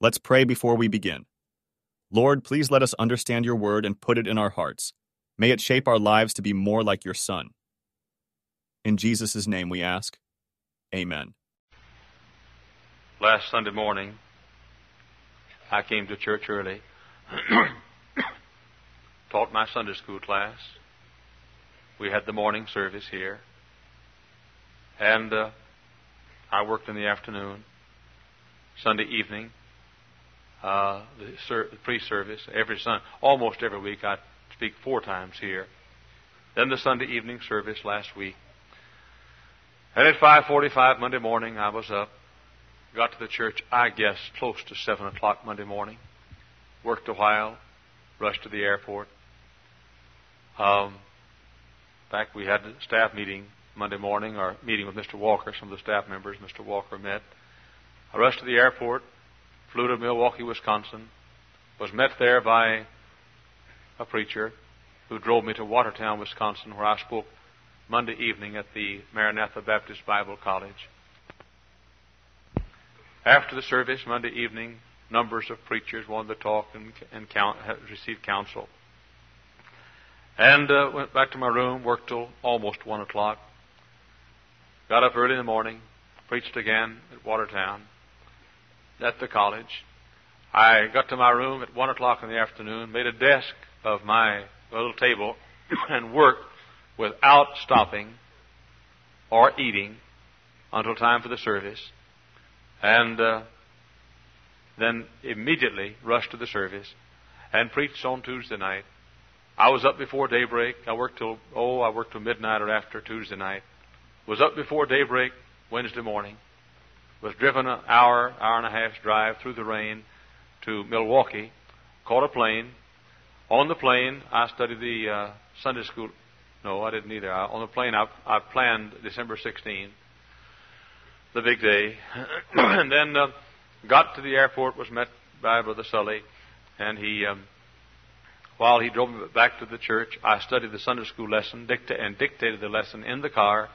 Let's pray before we begin. Lord, please let us understand your word and put it in our hearts. May it shape our lives to be more like your Son. In Jesus' name we ask. Amen. Last Sunday morning, I came to church early, taught my Sunday school class. We had the morning service here, and uh, I worked in the afternoon. Sunday evening, uh, the, ser- the pre-service every Sun, almost every week. I speak four times here. Then the Sunday evening service last week. And at 5:45 Monday morning, I was up, got to the church. I guess close to seven o'clock Monday morning. Worked a while, rushed to the airport. Um, in fact, we had a staff meeting Monday morning, our meeting with Mr. Walker. Some of the staff members, Mr. Walker met. I rushed to the airport, flew to Milwaukee, Wisconsin, was met there by a preacher who drove me to Watertown, Wisconsin, where I spoke Monday evening at the Maranatha Baptist Bible College. After the service Monday evening, numbers of preachers wanted to talk and, and count, receive counsel. And uh, went back to my room, worked till almost one o'clock. Got up early in the morning, preached again at Watertown, at the college. I got to my room at one o'clock in the afternoon, made a desk of my little table, and worked without stopping or eating until time for the service, and uh, then immediately rushed to the service and preached on Tuesday night. I was up before daybreak. I worked till oh, I worked till midnight or after Tuesday night. Was up before daybreak Wednesday morning. Was driven an hour, hour and a half's drive through the rain to Milwaukee. Caught a plane. On the plane, I studied the uh, Sunday school. No, I didn't either. I, on the plane, I, I planned December 16, the big day, and then uh, got to the airport. Was met by Brother Sully, and he. Um, while he drove me back to the church, I studied the Sunday school lesson dicta- and dictated the lesson in the car.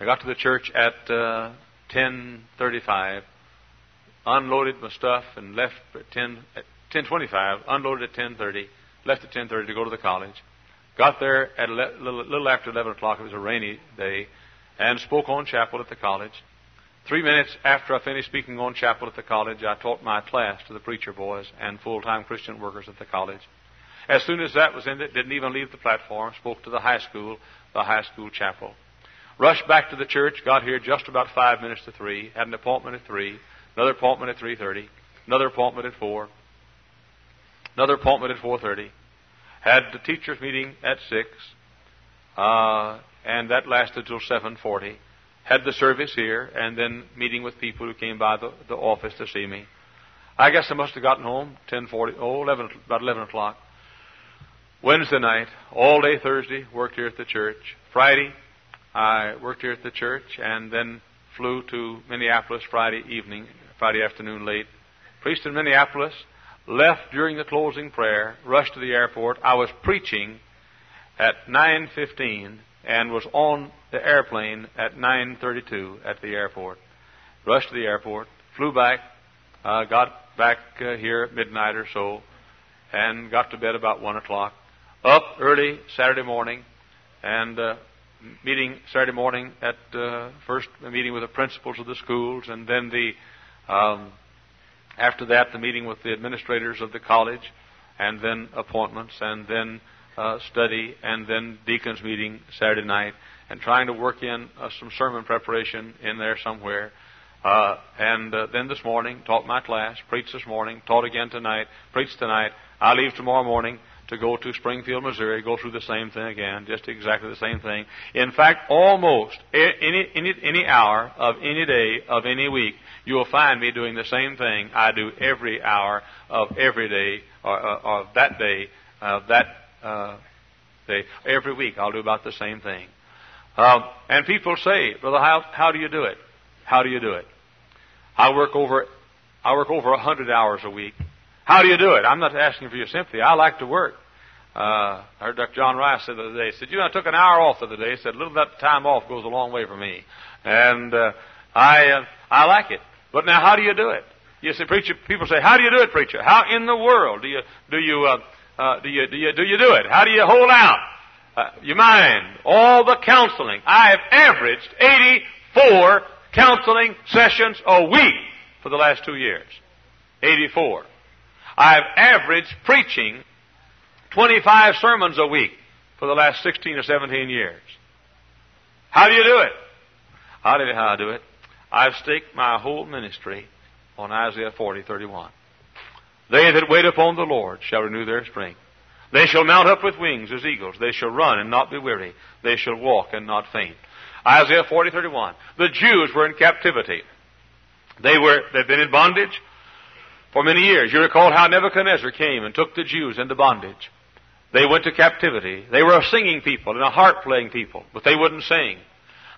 I got to the church at uh, 10:35, unloaded my stuff, and left at 10 at 10:25. Unloaded at 10:30, left at 10:30 to go to the college. Got there at a little, little after 11 o'clock. It was a rainy day, and spoke on chapel at the college. Three minutes after I finished speaking on chapel at the college, I taught my class to the preacher boys and full-time Christian workers at the college. As soon as that was ended, didn't even leave the platform, spoke to the high school, the high school chapel. Rushed back to the church, got here just about five minutes to three, had an appointment at three, another appointment at 3.30, another appointment at four, another appointment at 4.30, had the teachers meeting at six, uh, and that lasted till 7.40, had the service here, and then meeting with people who came by the, the office to see me. I guess I must have gotten home 10:40, oh, 11, about 11 o'clock. Wednesday night, all day Thursday, worked here at the church. Friday, I worked here at the church and then flew to Minneapolis Friday evening, Friday afternoon late. Preached in Minneapolis, left during the closing prayer, rushed to the airport. I was preaching at 9:15 and was on the airplane at 9:32 at the airport. Rushed to the airport, flew back, uh, got back uh, here at midnight or so, and got to bed about one o'clock up early Saturday morning and uh, meeting Saturday morning at uh, first a meeting with the principals of the schools, and then the um, after that the meeting with the administrators of the college, and then appointments, and then uh, study, and then deacons meeting Saturday night, and trying to work in uh, some sermon preparation in there somewhere. Uh, and uh, then this morning, taught my class, preached this morning, taught again tonight, preached tonight. I leave tomorrow morning to go to Springfield, Missouri, go through the same thing again, just exactly the same thing. In fact, almost any, any, any hour of any day of any week, you will find me doing the same thing I do every hour of every day, or, or, or that day, of uh, that uh, day. Every week I'll do about the same thing. Um, and people say, Brother, how, how do you do it? How do you do it? I work over, I work over a hundred hours a week. How do you do it? I'm not asking for your sympathy. I like to work. Uh, I heard Dr. John Rice say the other day, he said, you know, I took an hour off the other day. He said, a little that time off goes a long way for me. And, uh, I, uh, I like it. But now how do you do it? You say, preacher. People say, "How do you do it, preacher? How in the world do you do you uh, uh, do you do you do you do it? How do you hold out? Uh, you mind all the counseling? I have averaged 84 counseling sessions a week for the last two years. 84. I've averaged preaching 25 sermons a week for the last 16 or 17 years. How do you do it? I'll tell you how I do it. I've staked my whole ministry on Isaiah 40, 31. They that wait upon the Lord shall renew their strength. They shall mount up with wings as eagles. They shall run and not be weary. They shall walk and not faint. Isaiah 40, 31. The Jews were in captivity. They were, they've been in bondage for many years. You recall how Nebuchadnezzar came and took the Jews into bondage. They went to captivity. They were a singing people and a harp playing people, but they wouldn't sing.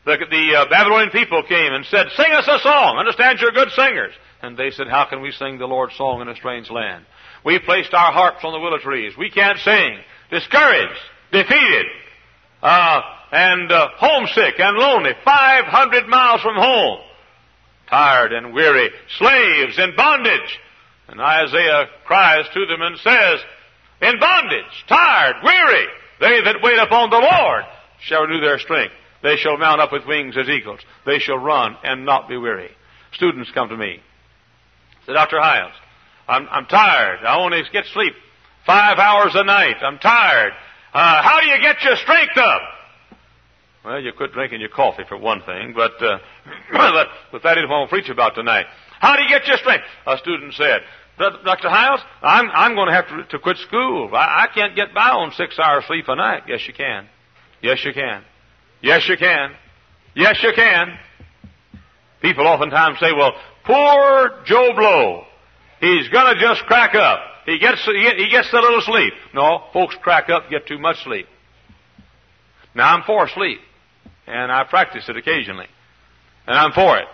The, the uh, Babylonian people came and said, Sing us a song. Understand you're good singers. And they said, How can we sing the Lord's song in a strange land? We placed our harps on the willow trees. We can't sing. Discouraged, defeated, uh, and uh, homesick and lonely. 500 miles from home. Tired and weary. Slaves in bondage. And Isaiah cries to them and says, In bondage, tired, weary, they that wait upon the Lord shall renew their strength. They shall mount up with wings as eagles. They shall run and not be weary. Students come to me. Say, Dr. Hyles, I'm, I'm tired. I only get sleep five hours a night. I'm tired. Uh, how do you get your strength up? Well, you quit drinking your coffee for one thing, but, uh, but, but that isn't what I'll preach about tonight. How do you get your strength? A student said, Dr. Hyles, I'm, I'm going to have to, to quit school. I, I can't get by on six hours sleep a night. Yes, you can. Yes, you can. Yes, you can. Yes, you can. People oftentimes say, well, poor Joe Blow. He's gonna just crack up. He gets, he gets a little sleep. No, folks crack up, get too much sleep. Now I'm for sleep. And I practice it occasionally. And I'm for it.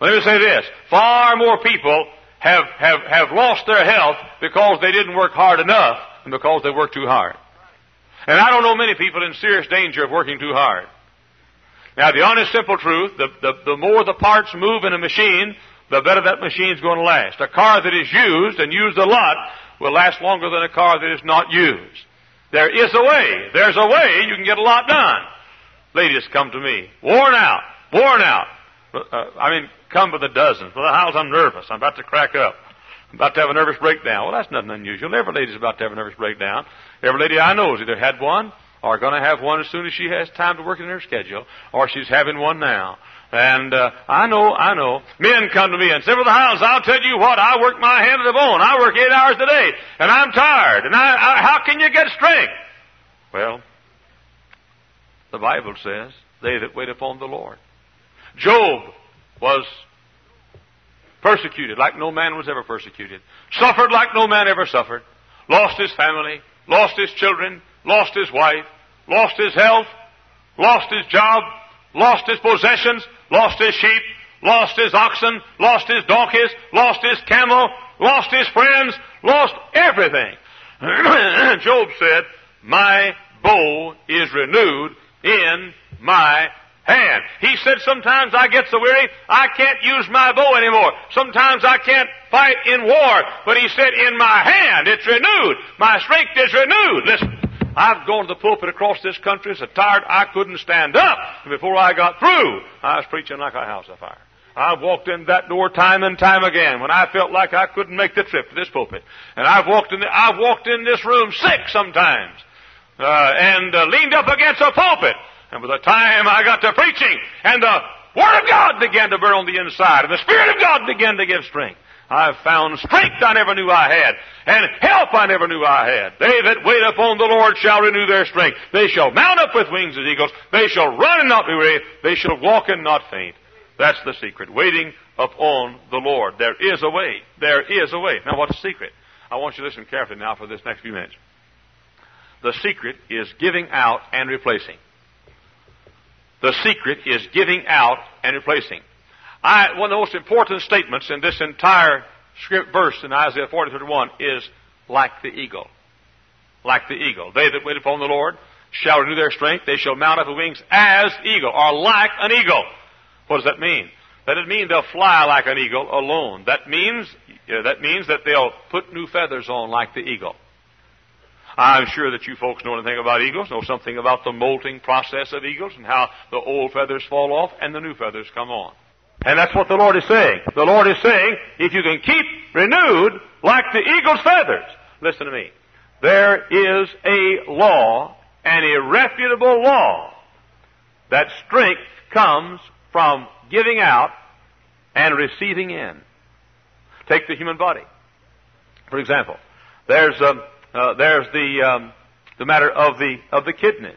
Let me say this. Far more people have, have, have lost their health because they didn't work hard enough and because they worked too hard. And I don't know many people in serious danger of working too hard. Now, the honest, simple truth, the, the, the more the parts move in a machine, the better that machine's going to last. A car that is used and used a lot will last longer than a car that is not used. There is a way. There's a way you can get a lot done. Ladies come to me, worn out, worn out. Uh, I mean, come by the dozens. Well, the house, I'm nervous. I'm about to crack up. I'm about to have a nervous breakdown. Well, that's nothing unusual. Every lady's about to have a nervous breakdown. Every lady I know has either had one or going to have one as soon as she has time to work in her schedule, or she's having one now. And uh, I know, I know. Men come to me and say, "Well, the house, I'll tell you what. I work my hand to the bone. I work eight hours a day, and I'm tired. And I, I, how can you get strength?" Well, the Bible says, "They that wait upon the Lord." Job was persecuted like no man was ever persecuted, suffered like no man ever suffered, lost his family, lost his children, lost his wife, lost his health, lost his job, lost his possessions, lost his sheep, lost his oxen, lost his donkeys, lost his camel, lost his friends, lost everything. Job said, My bow is renewed in my hand. He said, Sometimes I get so weary, I can't use my bow anymore. Sometimes I can't fight in war. But he said, In my hand, it's renewed. My strength is renewed. Listen. I've gone to the pulpit across this country so tired I couldn't stand up. And before I got through, I was preaching like a house afire. I've walked in that door time and time again when I felt like I couldn't make the trip to this pulpit. And I've walked in, the, I've walked in this room sick sometimes. Uh, and uh, leaned up against a pulpit. And by the time I got to preaching, and the Word of God began to burn on the inside, and the Spirit of God began to give strength. I've found strength I never knew I had, and help I never knew I had. They that wait upon the Lord shall renew their strength. They shall mount up with wings as eagles. They shall run and not be weary. They shall walk and not faint. That's the secret. Waiting upon the Lord. There is a way. There is a way. Now, what's the secret? I want you to listen carefully now for this next few minutes. The secret is giving out and replacing. The secret is giving out and replacing. I, one of the most important statements in this entire script verse in Isaiah 40, 31 is like the eagle. Like the eagle. They that wait upon the Lord shall renew their strength. They shall mount up with wings as eagle, or like an eagle. What does that mean? That doesn't mean they'll fly like an eagle alone. That means, that means that they'll put new feathers on like the eagle. I'm sure that you folks know anything about eagles, know something about the molting process of eagles and how the old feathers fall off and the new feathers come on. And that's what the Lord is saying. The Lord is saying, if you can keep renewed like the eagle's feathers, listen to me. There is a law, an irrefutable law, that strength comes from giving out and receiving in. Take the human body. For example, there's um, uh, there's the um, the matter of the of the kidneys.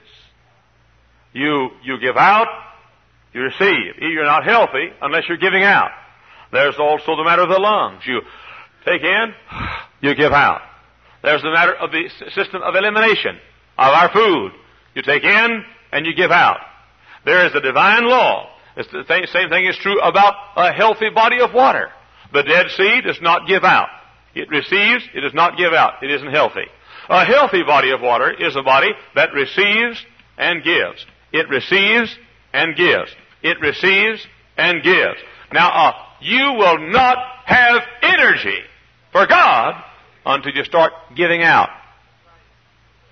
You you give out, you receive. You're not healthy unless you're giving out. There's also the matter of the lungs. You take in, you give out. There's the matter of the system of elimination of our food. You take in and you give out. There is a divine law. It's the same thing is true about a healthy body of water. The Dead Sea does not give out. It receives, it does not give out. It isn't healthy. A healthy body of water is a body that receives and gives. It receives and gives. It receives and gives. Now, uh, you will not have energy for God until you start giving out.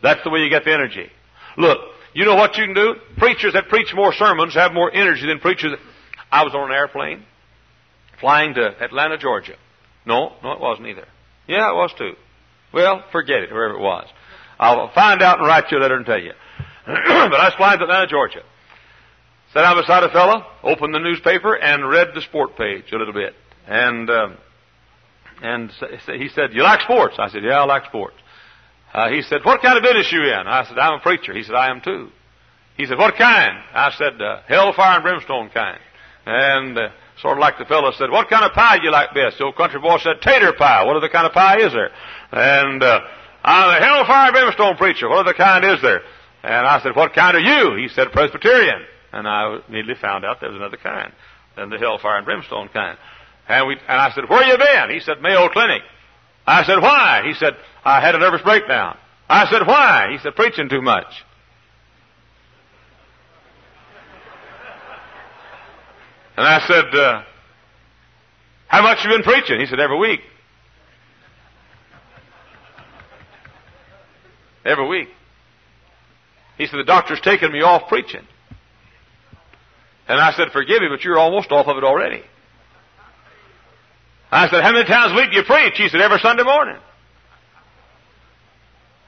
That's the way you get the energy. Look, you know what you can do? Preachers that preach more sermons have more energy than preachers that... I was on an airplane flying to Atlanta, Georgia. No, no, it wasn't either. Yeah, it was too. Well, forget it, wherever it was. I'll find out and write you a letter and tell you. but I to Atlanta, Georgia. Sat down beside a fellow, opened the newspaper, and read the sport page a little bit. And um, and he said, "You like sports?" I said, "Yeah, I like sports." Uh, he said, "What kind of business you in?" I said, "I'm a preacher." He said, "I am too." He said, "What kind?" I said, uh, "Hellfire and brimstone kind." And uh, sort of like the fellow said, "What kind of pie do you like best?" The old country boy said, "Tater pie." What other kind of pie is there? And uh, I'm a hellfire brimstone preacher. What other kind is there? And I said, "What kind are you?" He said, "Presbyterian." And I immediately found out there was another kind than the hellfire and brimstone kind. And we, and I said, where you been? He said, Mayo Clinic. I said, why? He said, I had a nervous breakdown. I said, why? He said, preaching too much. And I said, uh, how much you been preaching? He said, every week. Every week. He said, the doctor's taking me off preaching. And I said, forgive me, but you're almost off of it already. I said, how many times a week do you preach? He said, every Sunday morning.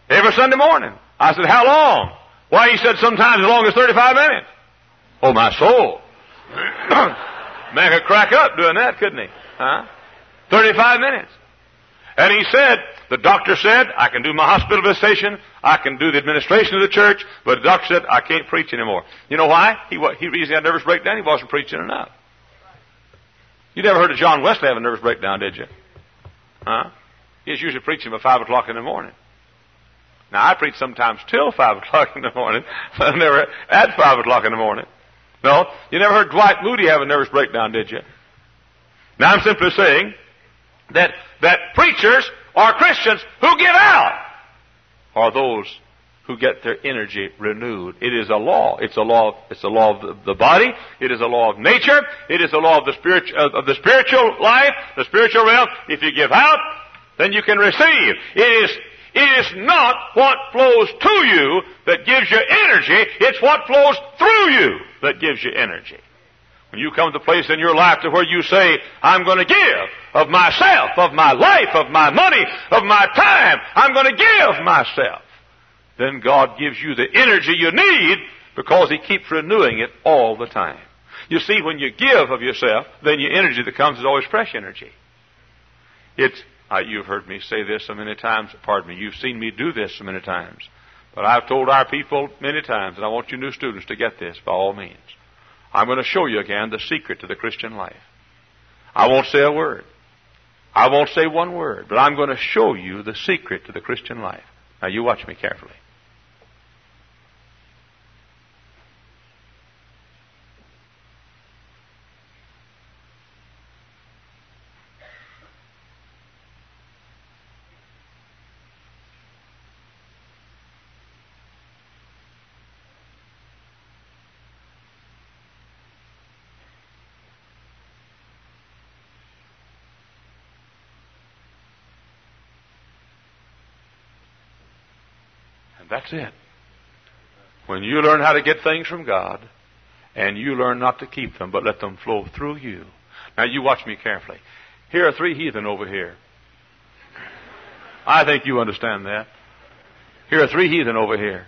Every Sunday morning. I said, how long? Why, he said, sometimes as long as 35 minutes. Oh, my soul. Man could crack up doing that, couldn't he? Huh? 35 minutes. And he said, the doctor said, I can do my hospital visitation, I can do the administration of the church, but the doctor said, I can't preach anymore. You know why? He, he reason had a nervous breakdown, he wasn't preaching enough. You never heard of John Wesley have a nervous breakdown, did you? Huh? He He's usually preaching at 5 o'clock in the morning. Now, I preach sometimes till 5 o'clock in the morning, but never at 5 o'clock in the morning. No, you never heard Dwight Moody have a nervous breakdown, did you? Now, I'm simply saying that, that preachers or Christians who give out are those who get their energy renewed. It is a law. It's a law. It's a law of the body. It is a law of nature. It is a law of the spiritual of the spiritual life, the spiritual realm. If you give out, then you can receive. It is it is not what flows to you that gives you energy. It's what flows through you that gives you energy. When you come to the place in your life to where you say, I'm going to give of myself, of my life, of my money, of my time, I'm going to give myself then God gives you the energy you need because He keeps renewing it all the time. You see, when you give of yourself, then your energy that comes is always fresh energy. It's, uh, you've heard me say this so many times, pardon me, you've seen me do this so many times. But I've told our people many times, and I want you new students to get this by all means. I'm going to show you again the secret to the Christian life. I won't say a word. I won't say one word, but I'm going to show you the secret to the Christian life. Now you watch me carefully. That's it. When you learn how to get things from God, and you learn not to keep them, but let them flow through you. Now you watch me carefully. Here are three heathen over here. I think you understand that. Here are three heathen over here.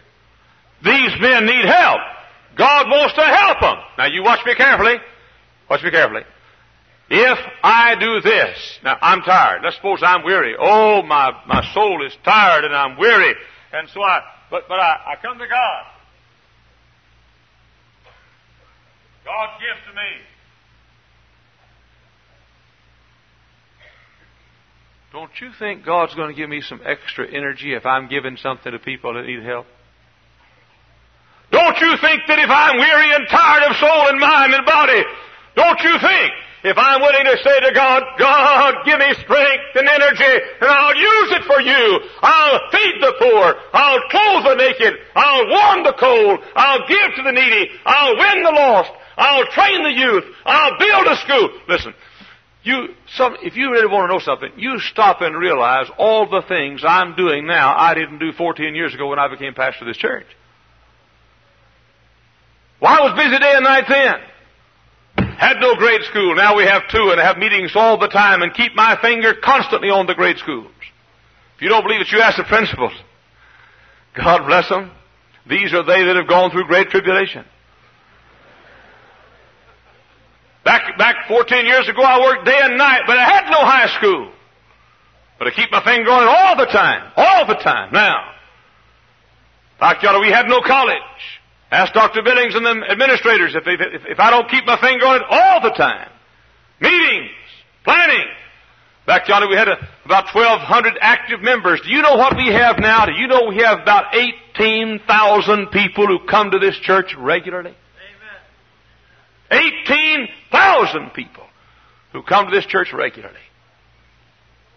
These men need help. God wants to help them. Now you watch me carefully. Watch me carefully. If I do this, now I'm tired. Let's suppose I'm weary. Oh, my, my soul is tired and I'm weary. And so I, but, but I, I come to God. God gives to me. Don't you think God's going to give me some extra energy if I'm giving something to people that need help? Don't you think that if I'm weary and tired of soul and mind and body, don't you think if I'm willing to say to God, God, give me strength and energy, and I'll use it for you. I'll feed the poor. I'll clothe the naked. I'll warm the cold. I'll give to the needy. I'll win the lost. I'll train the youth. I'll build a school. Listen, you, some, if you really want to know something, you stop and realize all the things I'm doing now I didn't do 14 years ago when I became pastor of this church. Well, I was busy day and night then. Had no grade school. Now we have two and I have meetings all the time and keep my finger constantly on the grade schools. If you don't believe it, you ask the principals. God bless them. These are they that have gone through great tribulation. Back, back 14 years ago, I worked day and night, but I had no high school. But I keep my finger on it all the time. All the time. Now, Dr. we had no college. Ask Dr. Billings and the administrators if, if, if I don't keep my finger on it all the time. Meetings, planning. Back yonder we had a, about 1,200 active members. Do you know what we have now? Do you know we have about 18,000 people who come to this church regularly? Amen. 18,000 people who come to this church regularly.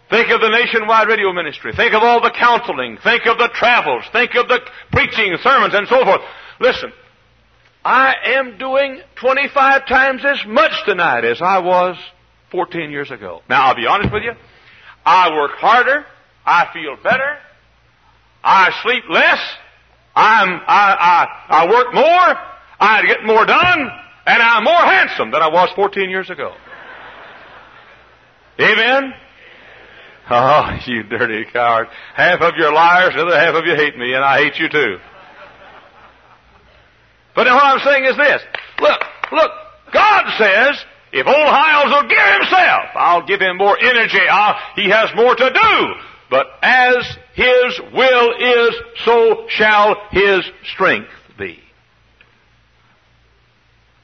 Think of the nationwide radio ministry. Think of all the counseling. Think of the travels. Think of the preaching, sermons, and so forth. Listen, I am doing 25 times as much tonight as I was 14 years ago. Now, I'll be honest with you. I work harder. I feel better. I sleep less. I'm, I, I, I work more. I get more done. And I'm more handsome than I was 14 years ago. Amen? Oh, you dirty coward. Half of you are liars, the other half of you hate me, and I hate you too. But what I'm saying is this. Look, look, God says, if old Hyles will give himself, I'll give him more energy. I'll, he has more to do. But as his will is, so shall his strength be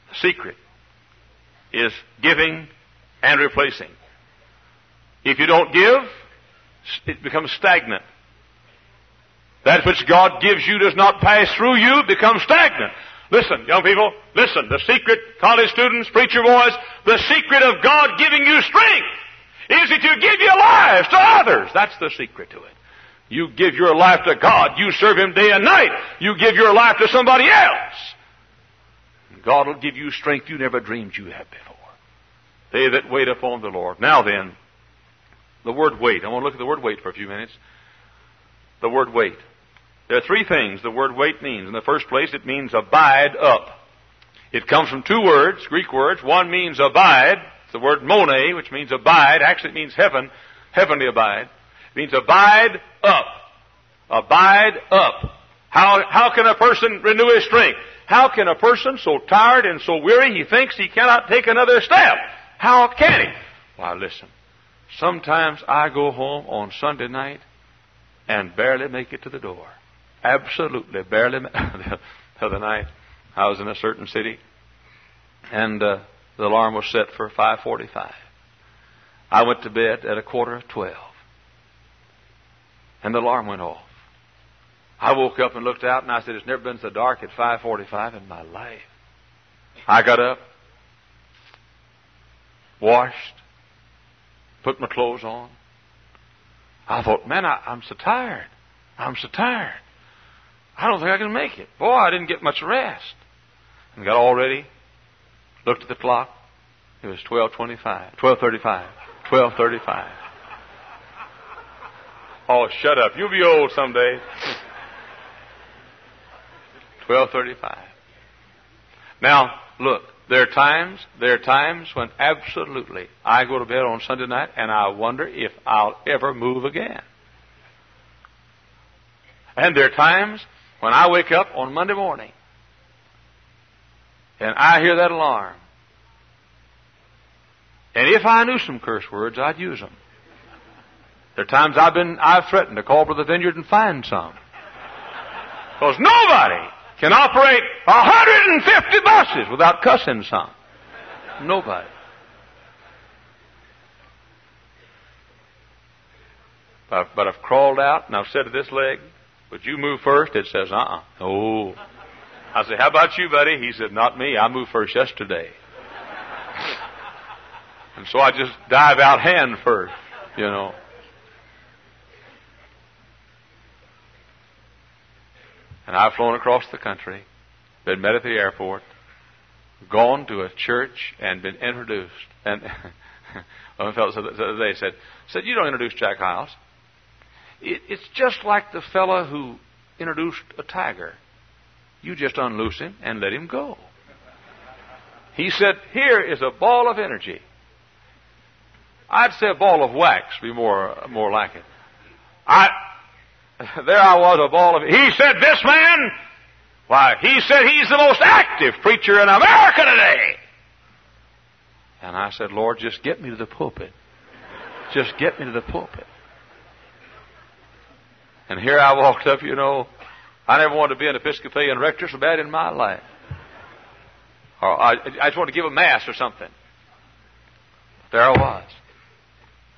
The secret is giving and replacing. If you don't give, it becomes stagnant. That which God gives you does not pass through you, it becomes stagnant. Listen, young people, listen. The secret, college students, preacher boys, the secret of God giving you strength is that you give your lives to others. That's the secret to it. You give your life to God. You serve Him day and night. You give your life to somebody else. And God will give you strength you never dreamed you had before. They that wait upon the Lord. Now then, the word wait. I want to look at the word wait for a few minutes. The word wait. There are three things the word wait means. In the first place, it means abide up. It comes from two words, Greek words. One means abide. The word mone, which means abide. Actually, it means heaven, heavenly abide. It means abide up. Abide up. How, how can a person renew his strength? How can a person so tired and so weary he thinks he cannot take another step? How can he? Why, listen. Sometimes I go home on Sunday night and barely make it to the door. Absolutely barely. the other night, I was in a certain city, and uh, the alarm was set for 5:45. I went to bed at a quarter of twelve, and the alarm went off. I woke up and looked out and I said, it's never been so dark at 545 in my life. I got up, washed, put my clothes on. I thought, man, I, I'm so tired. I'm so tired. I don't think I can make it. Boy, I didn't get much rest. And got all ready, looked at the clock. It was 1225, 1235, 1235. Oh, shut up. You'll be old someday. 1235. Now, look, there are times, there are times when absolutely I go to bed on Sunday night and I wonder if I'll ever move again. And there are times when I wake up on Monday morning and I hear that alarm. And if I knew some curse words, I'd use them. There are times I've been, I've threatened to call for the Vineyard and find some. Because nobody can operate 150 buses without cussing some. Nobody. But, but I've crawled out and I've said to this leg, would you move first? It says, uh-uh. Oh. I said, how about you, buddy? He said, not me. I moved first yesterday. and so I just dive out hand first, you know. And I've flown across the country, been met at the airport, gone to a church and been introduced. And one fellow said, they said, said, you don't introduce Jack Hyles. It, it's just like the fellow who introduced a tiger. You just unloose him and let him go. He said, here is a ball of energy. I'd say a ball of wax be more, more like it. I, there I was, a ball of. He said, "This man, why, he said he's the most active preacher in America today." And I said, "Lord, just get me to the pulpit. Just get me to the pulpit." And here I walked up, you know. I never wanted to be an Episcopalian rector so bad in my life. Or I, I just wanted to give a mass or something. There I was.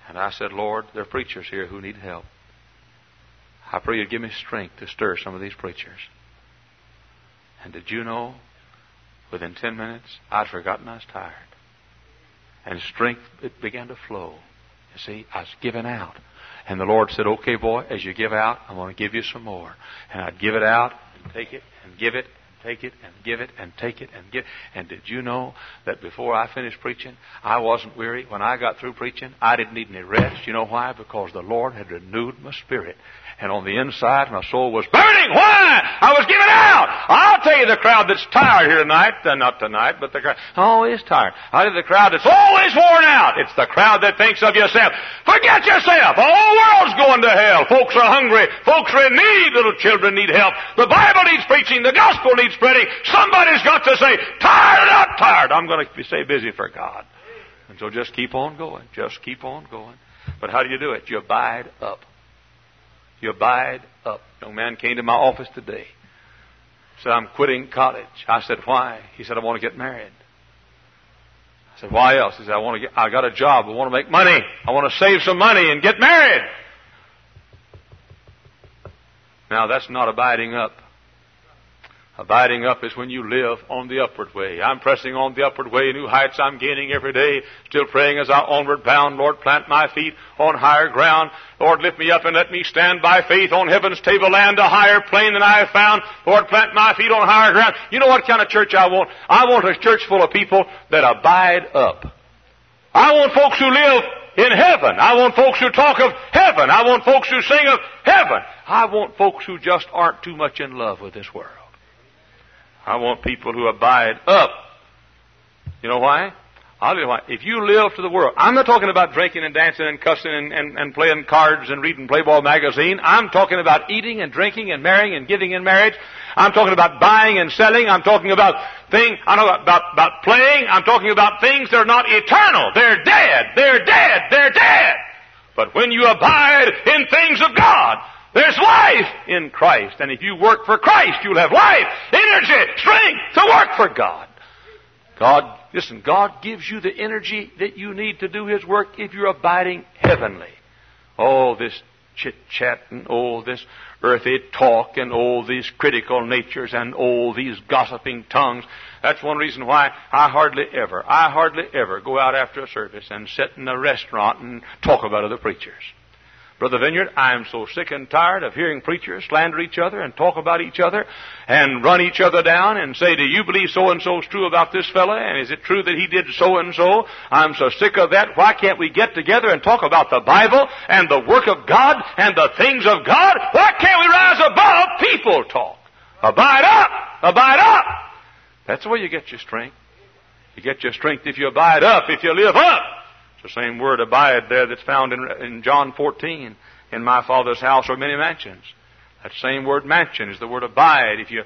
And I said, Lord, there are preachers here who need help. I pray you give me strength to stir some of these preachers. And did you know, within 10 minutes, I'd forgotten I was tired. And strength it began to flow. You see, I was giving out. And the Lord said, okay, boy, as you give out, I'm going to give you some more. And I'd give it out and take it and give it take it and give it and take it and give. And did you know that before I finished preaching, I wasn't weary. When I got through preaching, I didn't need any rest. You know why? Because the Lord had renewed my spirit. And on the inside, my soul was burning. Why? I was. The crowd that's tired here tonight, uh, not tonight, but the crowd, always tired. I'll the crowd that's always worn out. It's the crowd that thinks of yourself. Forget yourself. The whole world's going to hell. Folks are hungry. Folks are in need. Little children need help. The Bible needs preaching. The gospel needs spreading. Somebody's got to say, tired not tired. I'm going to stay busy for God. And so just keep on going. Just keep on going. But how do you do it? You abide up. You abide up. Young man came to my office today. Said, I'm quitting college. I said, why? He said, I want to get married. I said, why else? He said, I want to get, I got a job. I want to make money. I want to save some money and get married. Now that's not abiding up. Abiding up is when you live on the upward way. I'm pressing on the upward way, new heights I'm gaining every day. Still praying as I onward bound. Lord, plant my feet on higher ground. Lord, lift me up and let me stand by faith on heaven's tableland, a higher plane than I have found. Lord, plant my feet on higher ground. You know what kind of church I want? I want a church full of people that abide up. I want folks who live in heaven. I want folks who talk of heaven. I want folks who sing of heaven. I want folks who just aren't too much in love with this world. I want people who abide up. You know why? I'll tell you why. If you live to the world, I'm not talking about drinking and dancing and cussing and, and, and playing cards and reading Playboy magazine. I'm talking about eating and drinking and marrying and giving in marriage. I'm talking about buying and selling. I'm talking about things, I'm talking about, about playing. I'm talking about things that are not eternal. They're dead. They're dead. They're dead. But when you abide in things of God, there's life in Christ. And if you work for Christ, you'll have life, energy, strength to work for God. God, listen, God gives you the energy that you need to do His work if you're abiding heavenly. All this chit chat and all this earthy talk and all these critical natures and all these gossiping tongues. That's one reason why I hardly ever, I hardly ever go out after a service and sit in a restaurant and talk about other preachers. Brother Vineyard, I am so sick and tired of hearing preachers slander each other and talk about each other and run each other down and say, do you believe so and so is true about this fellow? And is it true that he did so and so? I'm so sick of that. Why can't we get together and talk about the Bible and the work of God and the things of God? Why can't we rise above people talk? Abide up! Abide up! That's the way you get your strength. You get your strength if you abide up, if you live up. The same word abide there that's found in, in John 14. In my Father's house are many mansions. That same word mansion is the word abide. If you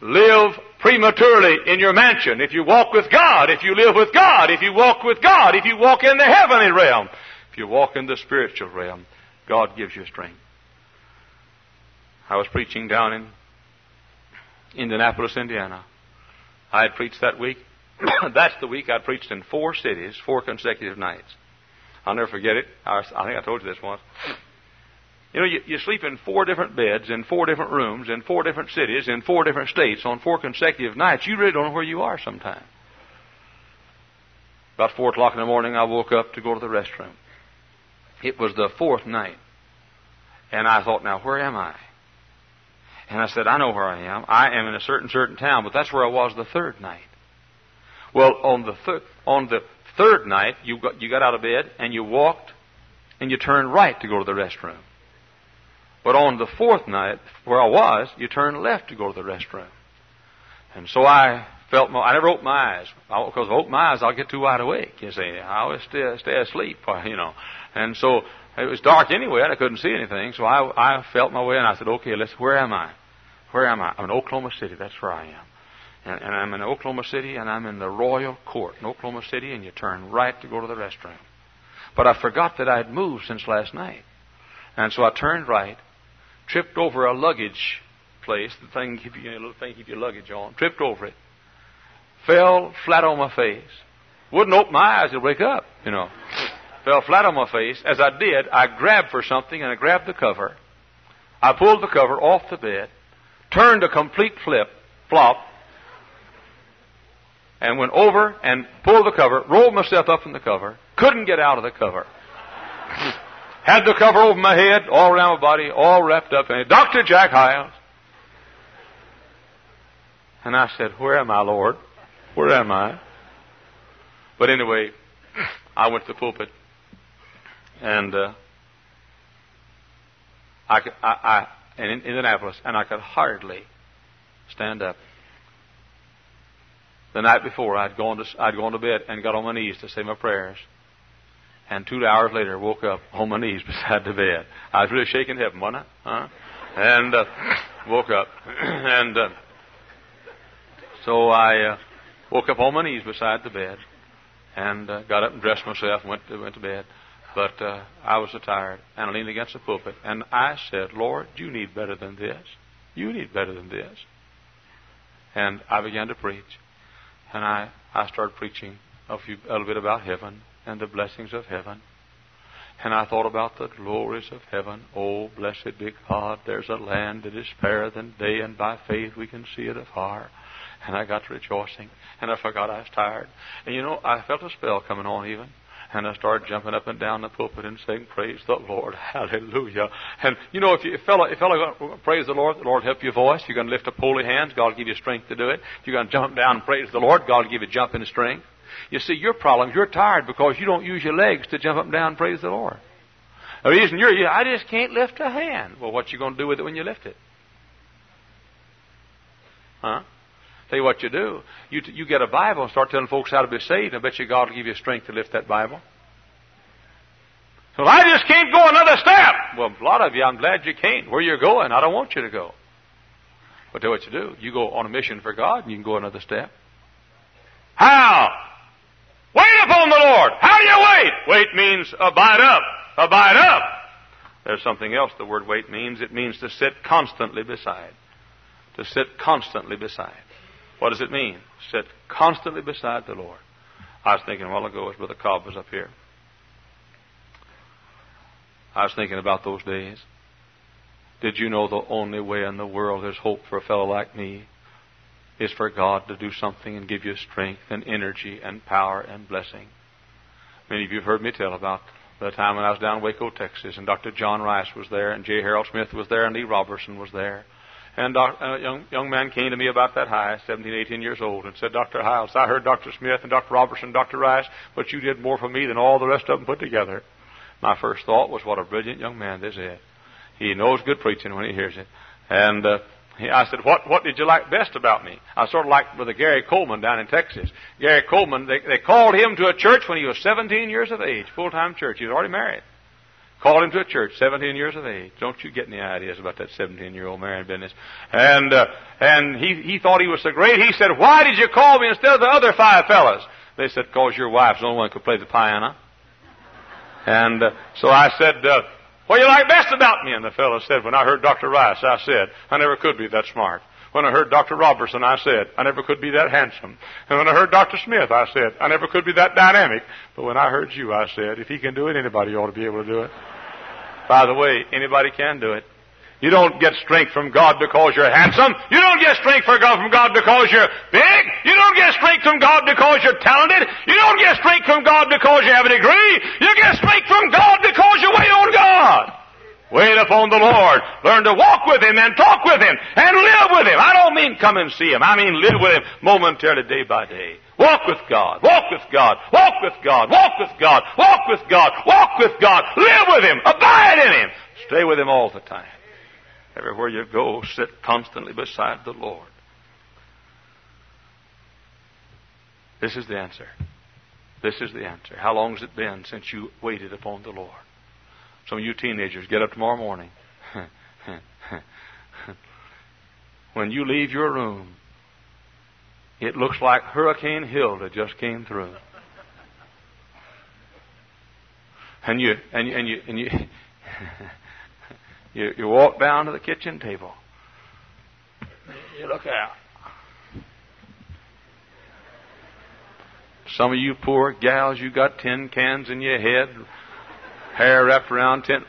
live prematurely in your mansion, if you walk with God, if you live with God, if you walk with God, if you walk in the heavenly realm, if you walk in the spiritual realm, God gives you strength. I was preaching down in Indianapolis, Indiana. I had preached that week. That's the week I preached in four cities, four consecutive nights. I'll never forget it. I, think I told you this once. You know, you, you sleep in four different beds, in four different rooms, in four different cities, in four different states on four consecutive nights. You really don't know where you are sometimes. About four o'clock in the morning, I woke up to go to the restroom. It was the fourth night. And I thought, now, where am I? And I said, I know where I am. I am in a certain, certain town, but that's where I was the third night. Well, on the, thir- on the third night, you got, you got out of bed and you walked and you turned right to go to the restroom. But on the fourth night, where I was, you turn left to go to the restroom. And so I felt, my, I never opened my eyes. Because if I open my eyes, I'll get too wide awake, you see. I always stay, stay asleep, you know. And so it was dark anyway, and I couldn't see anything. So I, I felt my way, and I said, okay, let's, where am I? Where am I? I'm in Oklahoma City. That's where I am. And, and I'm in Oklahoma City, and I'm in the Royal Court in Oklahoma City, and you turn right to go to the restroom. But I forgot that I'd moved since last night. And so I turned right, tripped over a luggage place, the thing keep you, little thing keep your luggage on, tripped over it, fell flat on my face. Wouldn't open my eyes to wake up, you know. Fell flat on my face. As I did, I grabbed for something and I grabbed the cover. I pulled the cover off the bed, turned a complete flip, flop, and went over and pulled the cover, rolled myself up in the cover, couldn't get out of the cover. Had the cover over my head, all around my body, all wrapped up in it. Dr. Jack Hyles. And I said, Where am I, Lord? Where am I? But anyway, I went to the pulpit and uh, I, I, I in Indianapolis, and I could hardly stand up. The night before, I'd gone to I'd gone to bed and got on my knees to say my prayers, and two hours later, woke up on my knees beside the bed. I was really shaking heaven, wasn't I? Huh? And uh, woke up, and uh, so I uh, woke up on my knees beside the bed, and uh, got up and dressed myself and went to, went to bed. But uh, I was so tired, and I leaned against the pulpit, and I said, Lord, you need better than this. You need better than this. And I began to preach, and I, I started preaching a, few, a little bit about heaven and the blessings of heaven. And I thought about the glories of heaven. Oh, blessed be God, there's a land that is fairer than day, and by faith we can see it afar. And I got to rejoicing, and I forgot I was tired. And you know, I felt a spell coming on even. And I started jumping up and down the pulpit and saying, Praise the Lord, hallelujah. And you know, if you if fellow, if fellow praise the Lord, the Lord help your voice. You're going to lift up holy hands, God will give you strength to do it. If you're going to jump down and praise the Lord, God will give you jump in strength. You see, your problem, you're tired because you don't use your legs to jump up and down and praise the Lord. The reason you're, you, I just can't lift a hand. Well, what you going to do with it when you lift it? Huh? Tell you what you do. You, you get a Bible and start telling folks how to be saved. And I bet you God will give you strength to lift that Bible. Well, I just can't go another step. Well, a lot of you, I'm glad you can't. Where you're going, I don't want you to go. But you what you do. You go on a mission for God and you can go another step. How? Wait upon the Lord. How do you wait? Wait means abide up. Abide up. There's something else the word wait means. It means to sit constantly beside. To sit constantly beside. What does it mean? Sit constantly beside the Lord. I was thinking a while ago as Brother Cobb was up here. I was thinking about those days. Did you know the only way in the world there's hope for a fellow like me is for God to do something and give you strength and energy and power and blessing? Many of you have heard me tell about the time when I was down in Waco, Texas, and Dr. John Rice was there, and J. Harold Smith was there, and Lee Roberson was there. And a young, young man came to me about that high, 17, 18 years old, and said, Dr. Hyles, I heard Dr. Smith and Dr. Roberson and Dr. Rice, but you did more for me than all the rest of them put together. My first thought was, what a brilliant young man this is. He knows good preaching when he hears it. And uh, I said, what, what did you like best about me? I sort of like Brother Gary Coleman down in Texas. Gary Coleman, they, they called him to a church when he was 17 years of age, full-time church. He was already married. Called him to a church, 17 years of age. Don't you get any ideas about that 17-year-old married business? And, uh, and he, he thought he was so great. He said, why did you call me instead of the other five fellas? They said, cause your wife's the only one who could play the piano. And, uh, so I said, uh, what do you like best about me? And the fellow said, when I heard Dr. Rice, I said, I never could be that smart. When I heard Dr. Roberson, I said, I never could be that handsome. And when I heard Dr. Smith, I said, I never could be that dynamic. But when I heard you, I said, if he can do it, anybody ought to be able to do it. By the way, anybody can do it. You don't get strength from God because you're handsome. You don't get strength from God because you're big. You don't get strength from God because you're talented. You don't get strength from God because you have a degree. You get strength from God because you wait on God. Wait upon the Lord. Learn to walk with Him and talk with Him and live with Him. I don't mean come and see Him. I mean live with Him momentarily day by day. Walk with God. Walk with God. Walk with God. Walk with God. Walk with God. Walk with God. Live with Him. Abide in Him. Stay with Him all the time. Everywhere you go, sit constantly beside the Lord. This is the answer. This is the answer. How long has it been since you waited upon the Lord? Some of you teenagers get up tomorrow morning. when you leave your room, it looks like Hurricane Hilda just came through. And you and you and you and you You, you walk down to the kitchen table. You look out. Some of you poor gals, you got tin cans in your head, hair wrapped around tin.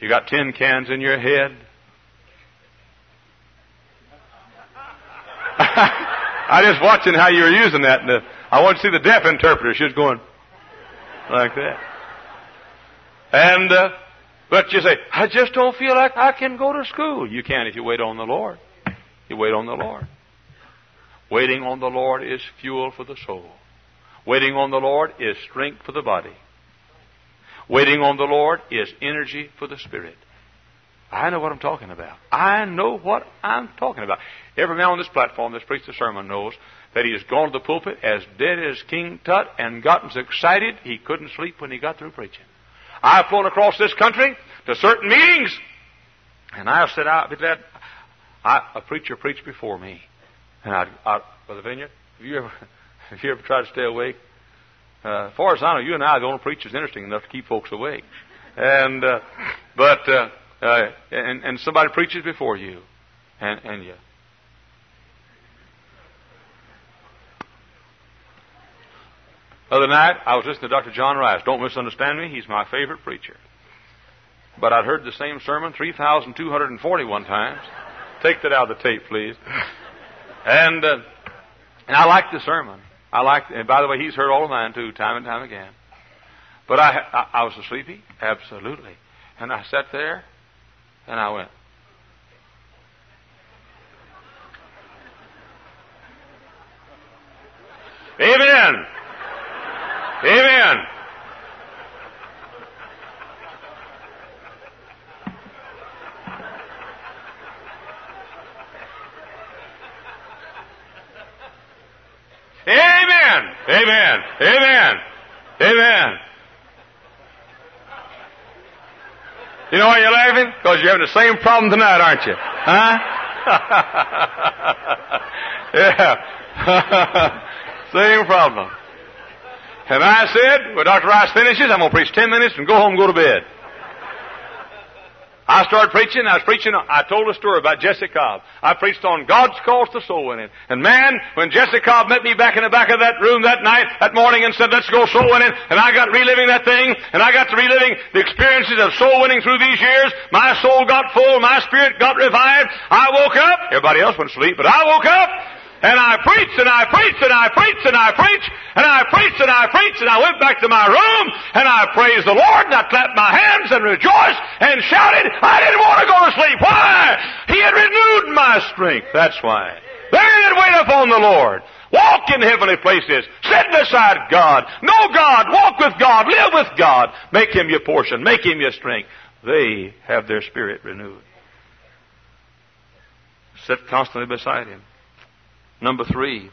You got tin cans in your head. I just watching how you were using that. And I want to see the deaf interpreter. She was going like that. And uh, but you say, I just don't feel like I can go to school. You can if you wait on the Lord. You wait on the Lord. Waiting on the Lord is fuel for the soul. Waiting on the Lord is strength for the body. Waiting on the Lord is energy for the spirit. I know what I'm talking about. I know what I'm talking about. Every man on this platform that's preached a sermon knows that he has gone to the pulpit as dead as King Tut and gotten so excited he couldn't sleep when he got through preaching. I've flown across this country to certain meetings, and I've said, I'll be glad. I, a preacher preached before me. And I, I, Brother Vineyard, have you ever, have you ever tried to stay awake? Uh, as far as I know, you and I are the only preachers interesting enough to keep folks awake. And, uh, but, uh, uh, and, and somebody preaches before you, and, and you, Other night, I was listening to Dr. John Rice. Don't misunderstand me. He's my favorite preacher. But I'd heard the same sermon 3,241 times. Take that out of the tape, please. And, uh, and I liked the sermon. I like, and by the way, he's heard all of mine too, time and time again. But I, I, I was sleepy, absolutely. And I sat there, and I went, Amen. Amen. Amen. Amen. Amen. You know why you're laughing? Because you're having the same problem tonight, aren't you? Huh? yeah. same problem. And I said, when Dr. Rice finishes, I'm going to preach 10 minutes and go home and go to bed. I started preaching. I was preaching. I told a story about Jesse Cobb. I preached on God's calls to soul winning. And man, when Jesse Cobb met me back in the back of that room that night, that morning, and said, "Let's go soul winning," and I got reliving that thing, and I got to reliving the experiences of soul winning through these years. My soul got full. My spirit got revived. I woke up. Everybody else went to sleep, but I woke up. And I preached and I preached and I preached and I preached and I preached and I preached and I went back to my room and I praised the Lord and I clapped my hands and rejoiced and shouted. I didn't want to go to sleep. Why? He had renewed my strength. That's why. They that wait upon the Lord. Walk in heavenly places. Sit beside God. Know God. Walk with God. Live with God. Make Him your portion. Make Him your strength. They have their spirit renewed. Sit constantly beside Him. Number three,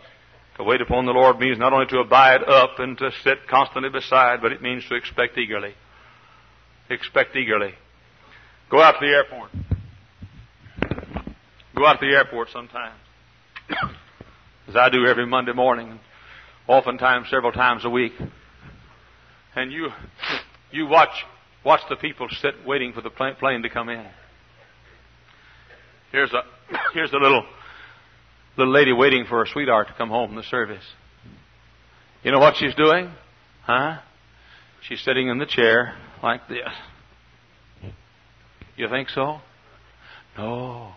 to wait upon the Lord means not only to abide up and to sit constantly beside, but it means to expect eagerly. Expect eagerly. Go out to the airport. Go out to the airport sometimes. As I do every Monday morning, oftentimes several times a week. And you, you watch, watch the people sit waiting for the plane to come in. Here's a, here's a little, little lady waiting for her sweetheart to come home from the service. You know what she's doing? Huh? She's sitting in the chair like this. You think so? No.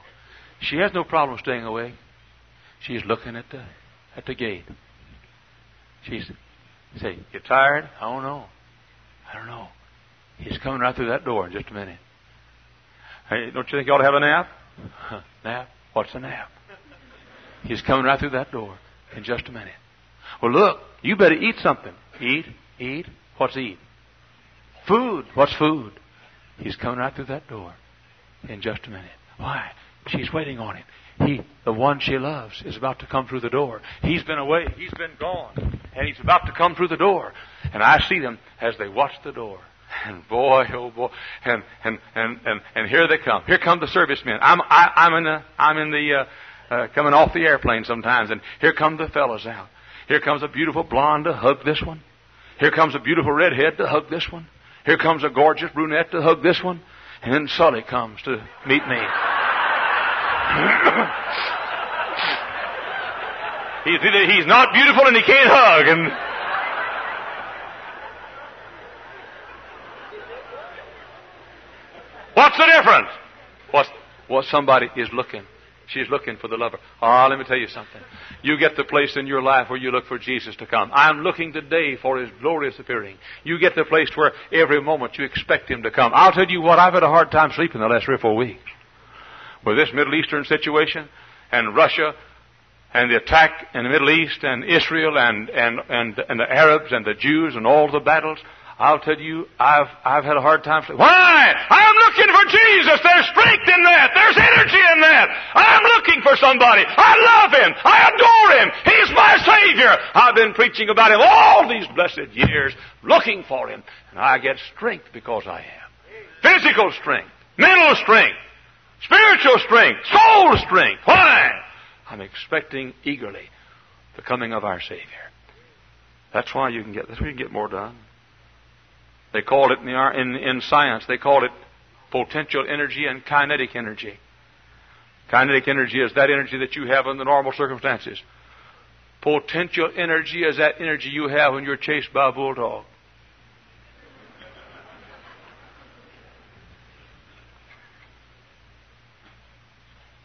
She has no problem staying awake. She's looking at the at the gate. She's say, You tired? I don't know. I don't know. He's coming right through that door in just a minute. Hey, don't you think you ought to have a nap? nap? What's a nap? He's coming right through that door in just a minute. Well, look, you better eat something. Eat, eat. What's eat? Food. What's food? He's coming right through that door in just a minute. Why? She's waiting on him. He, the one she loves, is about to come through the door. He's been away. He's been gone. And he's about to come through the door. And I see them as they watch the door. And boy, oh boy, and and and and, and here they come. Here come the servicemen. I'm I, I'm in the I'm in the uh, uh, coming off the airplane sometimes, and here come the fellows out. Here comes a beautiful blonde to hug this one. Here comes a beautiful redhead to hug this one. Here comes a gorgeous brunette to hug this one. And then Sully comes to meet me. he's, he's not beautiful and he can't hug. And what's the difference? What's, what somebody is looking She's looking for the lover. Ah, let me tell you something. You get the place in your life where you look for Jesus to come. I'm looking today for His glorious appearing. You get the place where every moment you expect Him to come. I'll tell you what, I've had a hard time sleeping the last three or four weeks. With this Middle Eastern situation and Russia and the attack in the Middle East and Israel and, and, and, and the Arabs and the Jews and all the battles, I'll tell you, I've, I've had a hard time. Why? I'm looking for Jesus. There's strength in that. There's energy in that. I'm looking for somebody. I love Him. I adore Him. He's my Savior. I've been preaching about Him all these blessed years, looking for Him. And I get strength because I am. Physical strength, mental strength, spiritual strength, soul strength. Why? I'm expecting eagerly the coming of our Savior. That's why you can get, that's why you can get more done. They called it in, the, in, in science, they called it potential energy and kinetic energy. Kinetic energy is that energy that you have under normal circumstances. Potential energy is that energy you have when you're chased by a bulldog.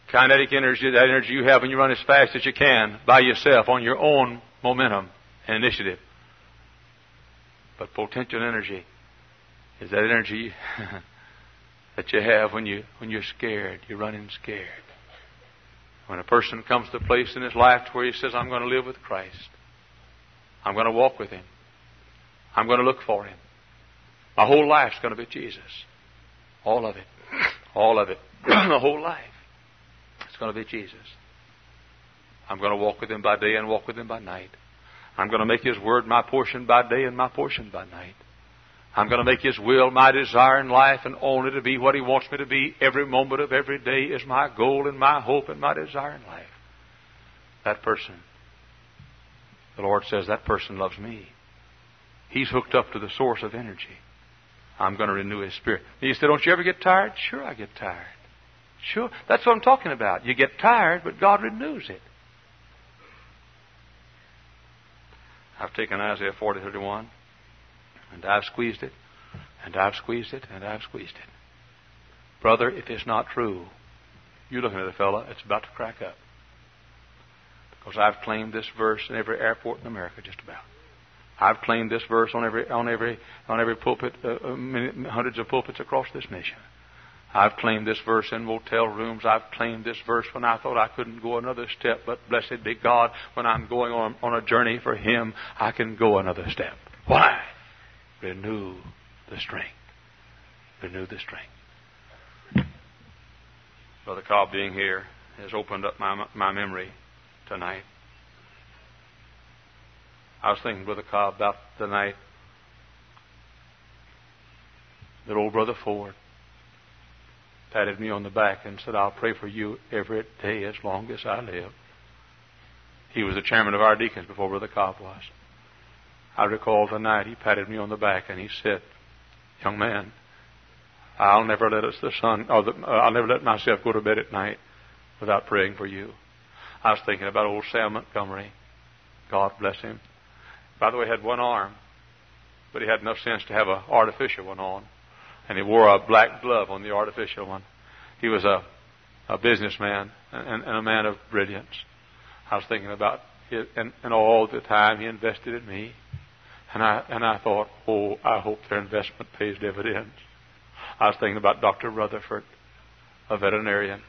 Kinetic energy that energy you have when you run as fast as you can by yourself on your own momentum and initiative. But potential energy is that energy that you have when you when you're scared, you're running scared. When a person comes to a place in his life where he says, I'm going to live with Christ. I'm going to walk with him. I'm going to look for him. My whole life's going to be Jesus. All of it. All of it. the whole life. It's going to be Jesus. I'm going to walk with him by day and walk with him by night. I'm going to make his word my portion by day and my portion by night. I'm going to make His will my desire in life and only to be what He wants me to be every moment of every day is my goal and my hope and my desire in life. That person, the Lord says, that person loves me. He's hooked up to the source of energy. I'm going to renew His Spirit. And you say, don't you ever get tired? Sure, I get tired. Sure. That's what I'm talking about. You get tired, but God renews it. I've taken Isaiah 40, 31 and I've squeezed it, and I've squeezed it, and I've squeezed it. Brother, if it's not true, you're looking at a fella that's about to crack up. Because I've claimed this verse in every airport in America, just about. I've claimed this verse on every on every on every pulpit, uh, uh hundreds of pulpits across this nation. I've claimed this verse in motel rooms. I've claimed this verse when I thought I couldn't go another step. But blessed be God, when I'm going on, on a journey for Him, I can go another step. Why? Renew the strength. Renew the strength. Brother Cobb being here, has opened up my, my memory tonight. I was thinking, Brother Cobb, about the night that old Brother Ford patted me on the back and said, I'll pray for you every day as long as I live. He was the chairman of our deacons before Brother Cobb was. I recall the night he patted me on the back and he said, Young man, I'll never let us the sun, or the, uh, I'll never let myself go to bed at night without praying for you. I was thinking about old Sam Montgomery. God bless him. By the way, he had one arm, but he had enough sense to have an artificial one on. And he wore a black glove on the artificial one. He was a, a businessman and, and a man of brilliance. I was thinking about it, and, and all the time he invested in me. And I, and I thought, oh, I hope their investment pays dividends. I was thinking about Dr. Rutherford, a veterinarian.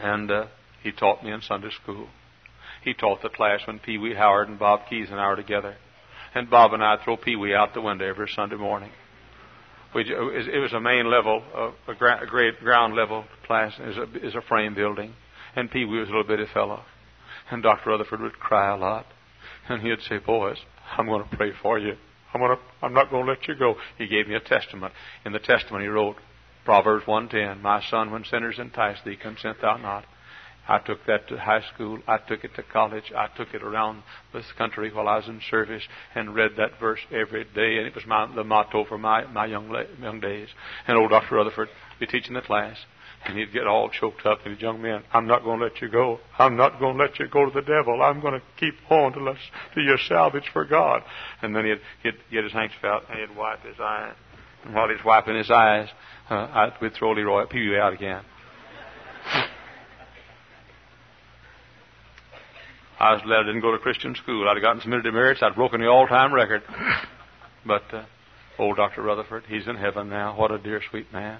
And uh, he taught me in Sunday school. He taught the class when Pee Wee Howard and Bob Keys and I were together. And Bob and I throw Pee Wee out the window every Sunday morning. We, it was a main level, a, great ground level class, is a, is a frame building. And Pee Wee was a little bitty fellow. And Dr. Rutherford would cry a lot. And he'd say, Boys, I'm going to pray for you. I'm, going to, I'm not going to let you go. He gave me a testament. In the testament, he wrote, Proverbs 110, My son, when sinners entice thee, consent thou not. I took that to high school. I took it to college. I took it around this country while I was in service and read that verse every day. And it was my, the motto for my, my young, young days. And old Dr. Rutherford be teaching the class. And he'd get all choked up. And his young men, I'm not going to let you go. I'm not going to let you go to the devil. I'm going to keep on till, till you're salvaged for God. And then he'd, he'd get his handkerchief out and he'd wipe his eyes. And while he's wiping his eyes, uh, I, we'd throw Leroy Pee out again. I was glad I didn't go to Christian school. I'd have gotten some demerits. I'd broken the all-time record. But uh, old Dr. Rutherford, he's in heaven now. What a dear, sweet man.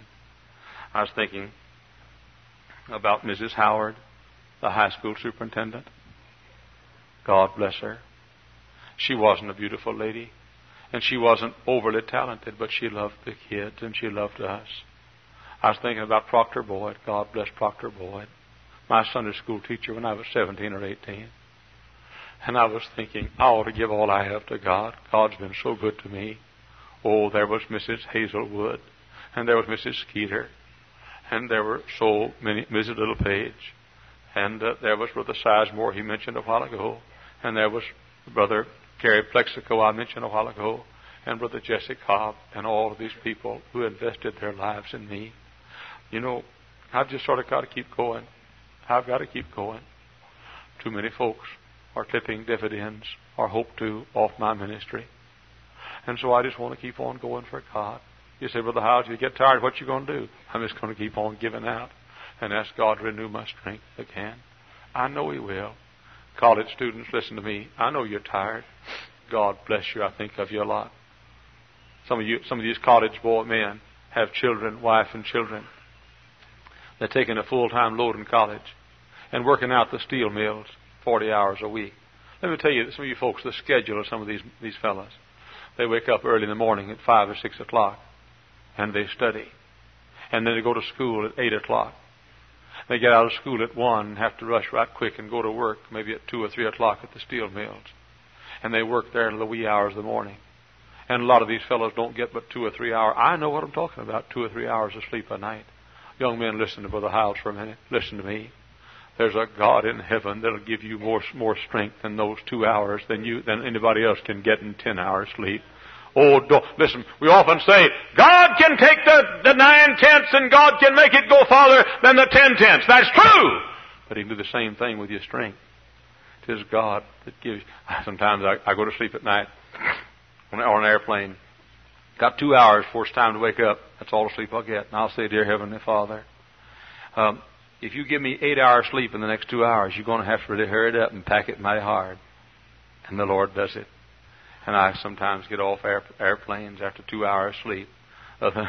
I was thinking about Mrs. Howard, the high school superintendent. God bless her. She wasn't a beautiful lady, and she wasn't overly talented, but she loved the kids and she loved us. I was thinking about Proctor Boyd. God bless Proctor Boyd, my Sunday school teacher when I was 17 or 18. And I was thinking, I ought to give all I have to God. God's been so good to me. Oh, there was Mrs. Hazelwood, and there was Mrs. Skeeter, and there were so many, Mrs. Little Page, and uh, there was Brother Sizemore he mentioned a while ago, and there was Brother Gary Plexico I mentioned a while ago, and Brother Jesse Cobb, and all of these people who invested their lives in me. You know, I've just sort of got to keep going. I've got to keep going. Too many folks are clipping dividends or hope to off my ministry. And so I just want to keep on going for God. You say, Brother Hyles, you get tired, what you going to do? I'm just going to keep on giving out and ask God to renew my strength again. I know He will. College students, listen to me. I know you're tired. God bless you. I think of you a lot. Some of you, some of these college boy men have children, wife and children. They're taking a full-time load in college and working out the steel mills 40 hours a week. Let me tell you, some of you folks, the schedule of some of these, these fellows. They wake up early in the morning at 5 or 6 o'clock and they study. And then they go to school at 8 o'clock. They get out of school at 1 and have to rush right quick and go to work maybe at 2 or 3 o'clock at the steel mills. And they work there in the wee hours of the morning. And a lot of these fellows don't get but two or three hours. I know what I'm talking about, two or three hours of sleep a night. Young men, listen to Brother Hyles for a minute. Listen to me. There's a God in heaven that'll give you more more strength in those two hours than you than anybody else can get in ten hours sleep. Oh, don't, listen, we often say, God can take the, the nine tenths and God can make it go farther than the ten tenths. That's true. But He can do the same thing with your strength. It is God that gives. Sometimes I, I go to sleep at night on, on an airplane. Got two hours before it's time to wake up. That's all the sleep I'll get. And I'll say, Dear Heavenly Father, um, if you give me eight hours sleep in the next two hours, you're going to have to really hurry it up and pack it mighty hard. And the Lord does it. And I sometimes get off air, airplanes after two hours sleep. Other,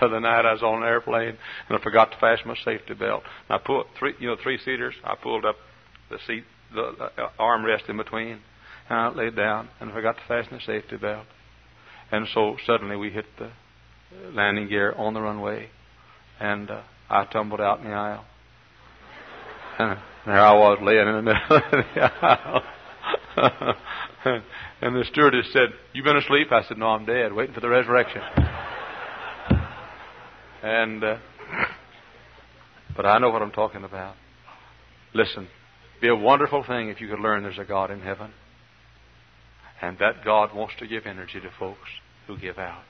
other night I was on an airplane and I forgot to fasten my safety belt. And I pulled three, you know, three seaters. I pulled up the seat, the, the armrest in between, and I laid down and forgot to fasten the safety belt. And so suddenly we hit the landing gear on the runway, and uh, I tumbled out in the aisle. And there I was laying in the middle of the aisle. and the stewardess said, You been asleep? I said, No, I'm dead, waiting for the resurrection. and, uh, but I know what I'm talking about. Listen, be a wonderful thing if you could learn there's a God in heaven. And that God wants to give energy to folks who give out.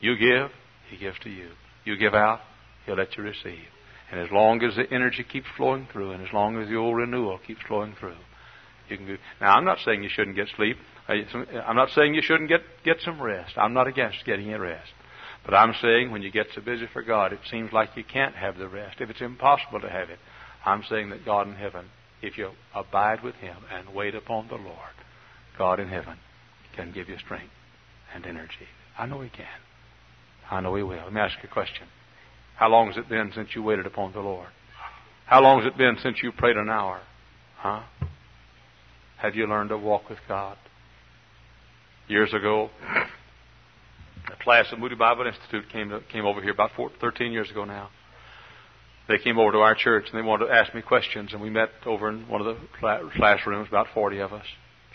You give, He gives to you. You give out, He'll let you receive. And as long as the energy keeps flowing through, and as long as the old renewal keeps flowing through, you can. Go. Now, I'm not saying you shouldn't get sleep. Uh, uh, I'm not saying you shouldn't get get some rest. I'm not against getting a rest. But I'm saying when you get so busy for God, it seems like you can't have the rest. If it's impossible to have it, I'm saying that God in heaven, if you abide with Him and wait upon the Lord, God in heaven can give you strength and energy. I know He can. I know He will. Let me ask you a question. How long has it been since you waited upon the Lord? How long has it been since you prayed an hour? Huh? Have you learned to walk with God? Years ago, a class at Moody Bible Institute came, to, came over here about 14, 13 years ago now. They came over to our church and they wanted to ask me questions, and we met over in one of the classrooms, about 40 of us.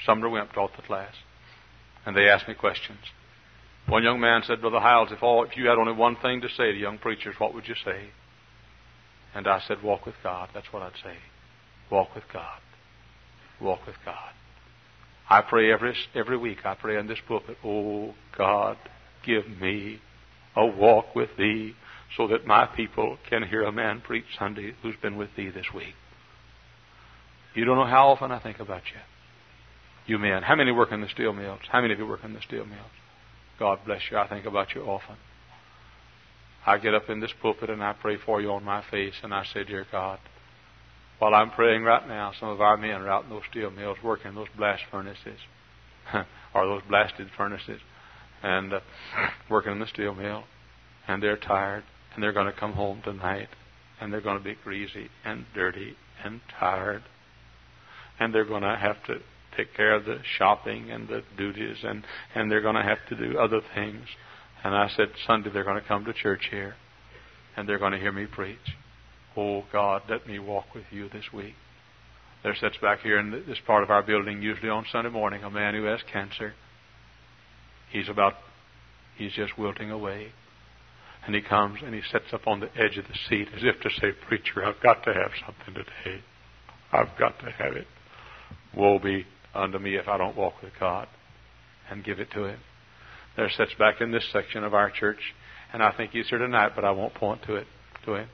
Sumner Wemp taught the class. And they asked me questions. One young man said, Brother Hyles, if, all, if you had only one thing to say to young preachers, what would you say? And I said, Walk with God. That's what I'd say. Walk with God. Walk with God. I pray every, every week, I pray in this pulpit, Oh God, give me a walk with Thee so that my people can hear a man preach Sunday who's been with Thee this week. You don't know how often I think about you. You men. How many work in the steel mills? How many of you work in the steel mills? God bless you. I think about you often. I get up in this pulpit and I pray for you on my face and I say, Dear God, while I'm praying right now, some of our men are out in those steel mills working those blast furnaces, or those blasted furnaces, and uh, working in the steel mill, and they're tired, and they're going to come home tonight, and they're going to be greasy and dirty and tired, and they're going to have to take care of the shopping and the duties, and, and they're going to have to do other things. And I said, Sunday they're going to come to church here, and they're going to hear me preach. Oh, God, let me walk with you this week. There sits back here in this part of our building, usually on Sunday morning, a man who has cancer. He's about, he's just wilting away. And he comes and he sits up on the edge of the seat as if to say, Preacher, I've got to have something today. I've got to have it. Woe be unto me if I don't walk with God and give it to Him. There sits back in this section of our church, and I think he's here tonight, but I won't point to it to him.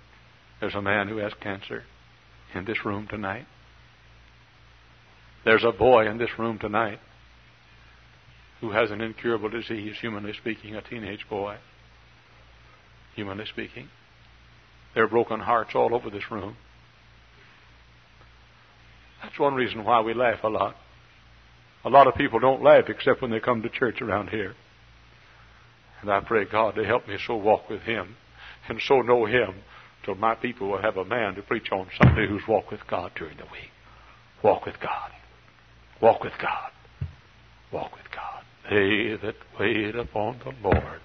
There's a man who has cancer in this room tonight. There's a boy in this room tonight who has an incurable disease, humanly speaking, a teenage boy. Humanly speaking. There are broken hearts all over this room. That's one reason why we laugh a lot. A lot of people don't laugh except when they come to church around here. And I pray God to help me so walk with Him and so know Him till my people will have a man to preach on Sunday who's walked with God during the week. Walk with God. Walk with God. Walk with God. They that wait upon the Lord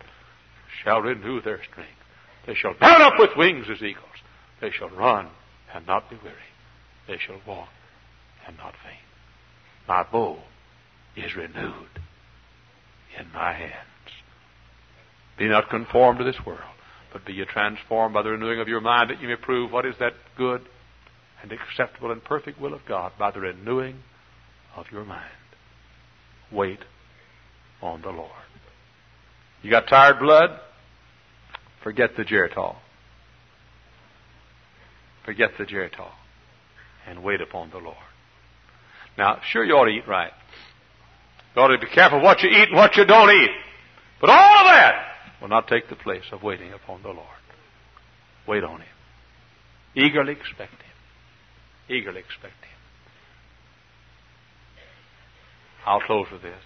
shall renew their strength. They shall mount up with wings as eagles. They shall run and not be weary. They shall walk and not faint. My bow is renewed in my hands. Be not conformed to this world, but be ye transformed by the renewing of your mind, that you may prove what is that good and acceptable and perfect will of God by the renewing of your mind. Wait on the Lord. You got tired blood? Forget the Geritol. Forget the Geritol and wait upon the Lord. Now, sure you ought to eat right. You ought to be careful what you eat and what you don't eat. But all of that will not take the place of waiting upon the Lord. Wait on Him. Eagerly expect Him. Eagerly expect Him. I'll close with this.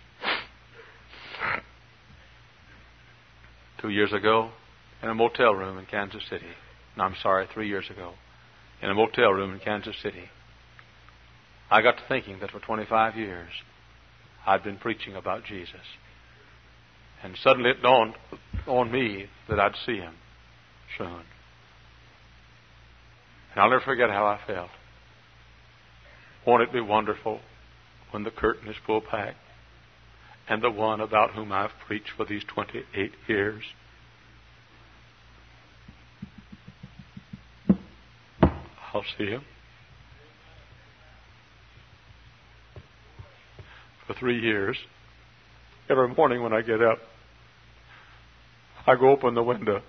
Two years ago, in a motel room in Kansas City, no, I'm sorry, three years ago, in a motel room in Kansas City, I got to thinking that for 25 years I'd been preaching about Jesus. And suddenly it dawned on me that I'd see him soon. And I'll never forget how I felt. Won't it be wonderful when the curtain is pulled back and the one about whom I've preached for these 28 years I'll see him. For three years, every morning when I get up, I go open the window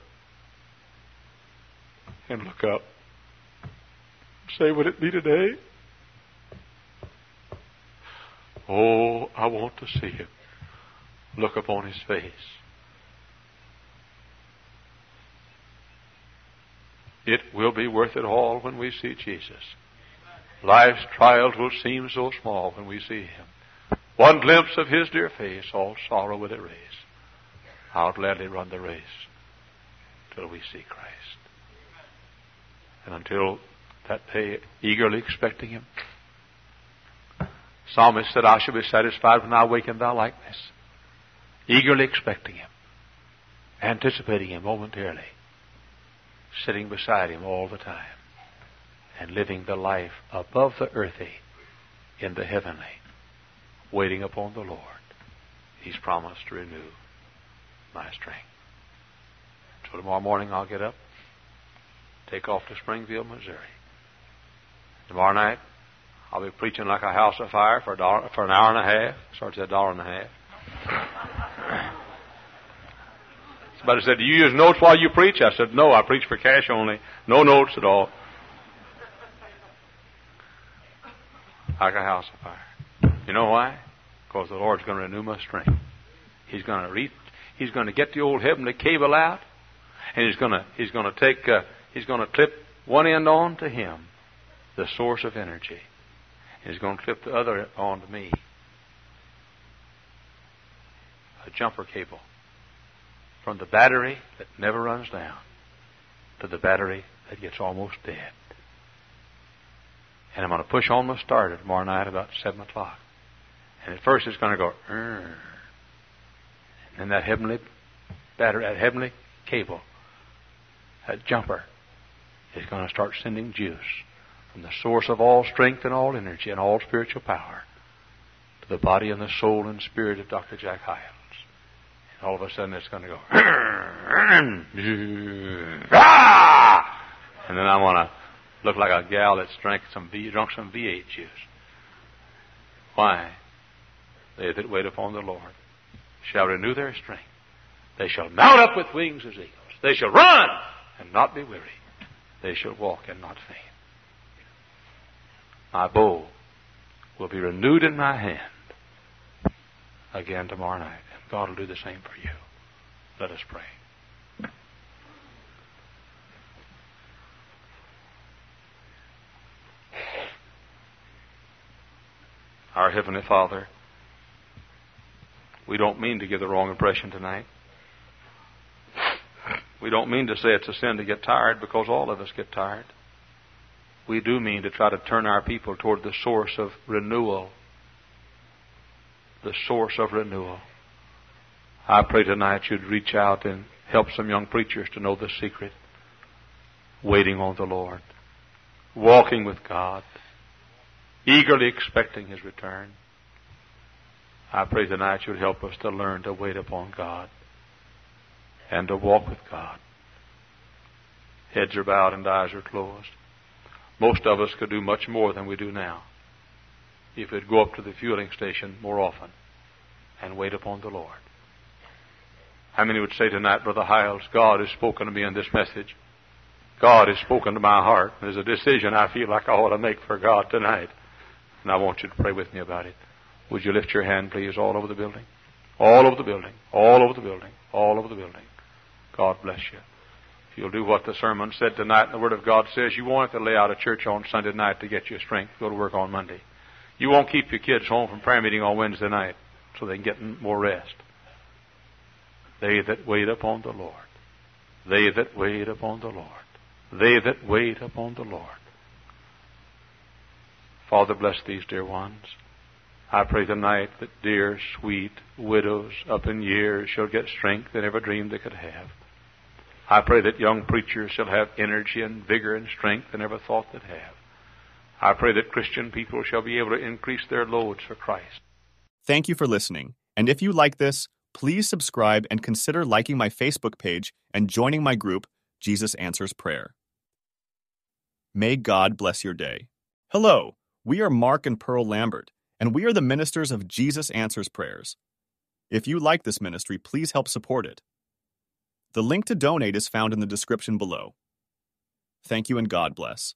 and look up. Say, would it be today? Oh, I want to see him. Look upon his face. It will be worth it all when we see Jesus. Life's trials will seem so small when we see him. One glimpse of his dear face, all sorrow will erase. I'll gladly run the race till we see Christ. And until that day, eagerly expecting him. Psalmist said, I shall be satisfied when I awaken thy likeness. Eagerly expecting him, anticipating him momentarily, sitting beside him all the time, and living the life above the earthy in the heavenly, waiting upon the Lord. He's promised to renew my strength. So tomorrow morning I'll get up, take off to Springfield, Missouri. Tomorrow night I'll be preaching like a house of fire for a dollar, for an hour and a half. Starts at a dollar and a half. Somebody said, "Do you use notes while you preach?" I said, "No, I preach for cash only. No notes at all." Like a house of fire. You know why? Because the Lord's going to renew my strength. He's going to He's going to get the old heavenly cable out, and He's going to He's going to take uh, He's going to clip one end on to Him, the source of energy. He's going to clip the other on to me. A jumper cable from the battery that never runs down to the battery that gets almost dead. And I'm going to push on my starter tomorrow night about 7 o'clock. And at first it's going to go, Rrr. And that heavenly battery, that heavenly cable, that jumper, is going to start sending juice from the source of all strength and all energy and all spiritual power to the body and the soul and spirit of Dr. Jack Hyles. And all of a sudden it's going to go, ah! and then I want to look like a gal that's drank some V, drunk some V8 juice. Why? They that wait upon the Lord shall renew their strength. They shall mount up with wings as eagles. They shall run and not be weary. They shall walk and not faint. My bow will be renewed in my hand again tomorrow night. And God will do the same for you. Let us pray. Our Heavenly Father, we don't mean to give the wrong impression tonight. We don't mean to say it's a sin to get tired because all of us get tired. We do mean to try to turn our people toward the source of renewal. The source of renewal. I pray tonight you'd reach out and help some young preachers to know the secret. Waiting on the Lord. Walking with God. Eagerly expecting His return. I pray tonight you'd help us to learn to wait upon God and to walk with God. Heads are bowed and eyes are closed. Most of us could do much more than we do now if we'd go up to the fueling station more often and wait upon the Lord. How many would say tonight, Brother Hyles, God has spoken to me in this message? God has spoken to my heart. There's a decision I feel like I ought to make for God tonight. And I want you to pray with me about it. Would you lift your hand, please, all over the building? All over the building. All over the building. All over the building. God bless you. If you'll do what the sermon said tonight, and the Word of God says, you won't have to lay out a church on Sunday night to get your strength. Go to work on Monday. You won't keep your kids home from prayer meeting on Wednesday night so they can get more rest. They that wait upon the Lord. They that wait upon the Lord. They that wait upon the Lord. Father, bless these dear ones. I pray tonight that dear, sweet widows up in years shall get strength they never dreamed they could have. I pray that young preachers shall have energy and vigor and strength they never thought they'd have. I pray that Christian people shall be able to increase their loads for Christ. Thank you for listening. And if you like this, please subscribe and consider liking my Facebook page and joining my group, Jesus Answers Prayer. May God bless your day. Hello, we are Mark and Pearl Lambert, and we are the ministers of Jesus Answers Prayers. If you like this ministry, please help support it. The link to donate is found in the description below. Thank you and God bless.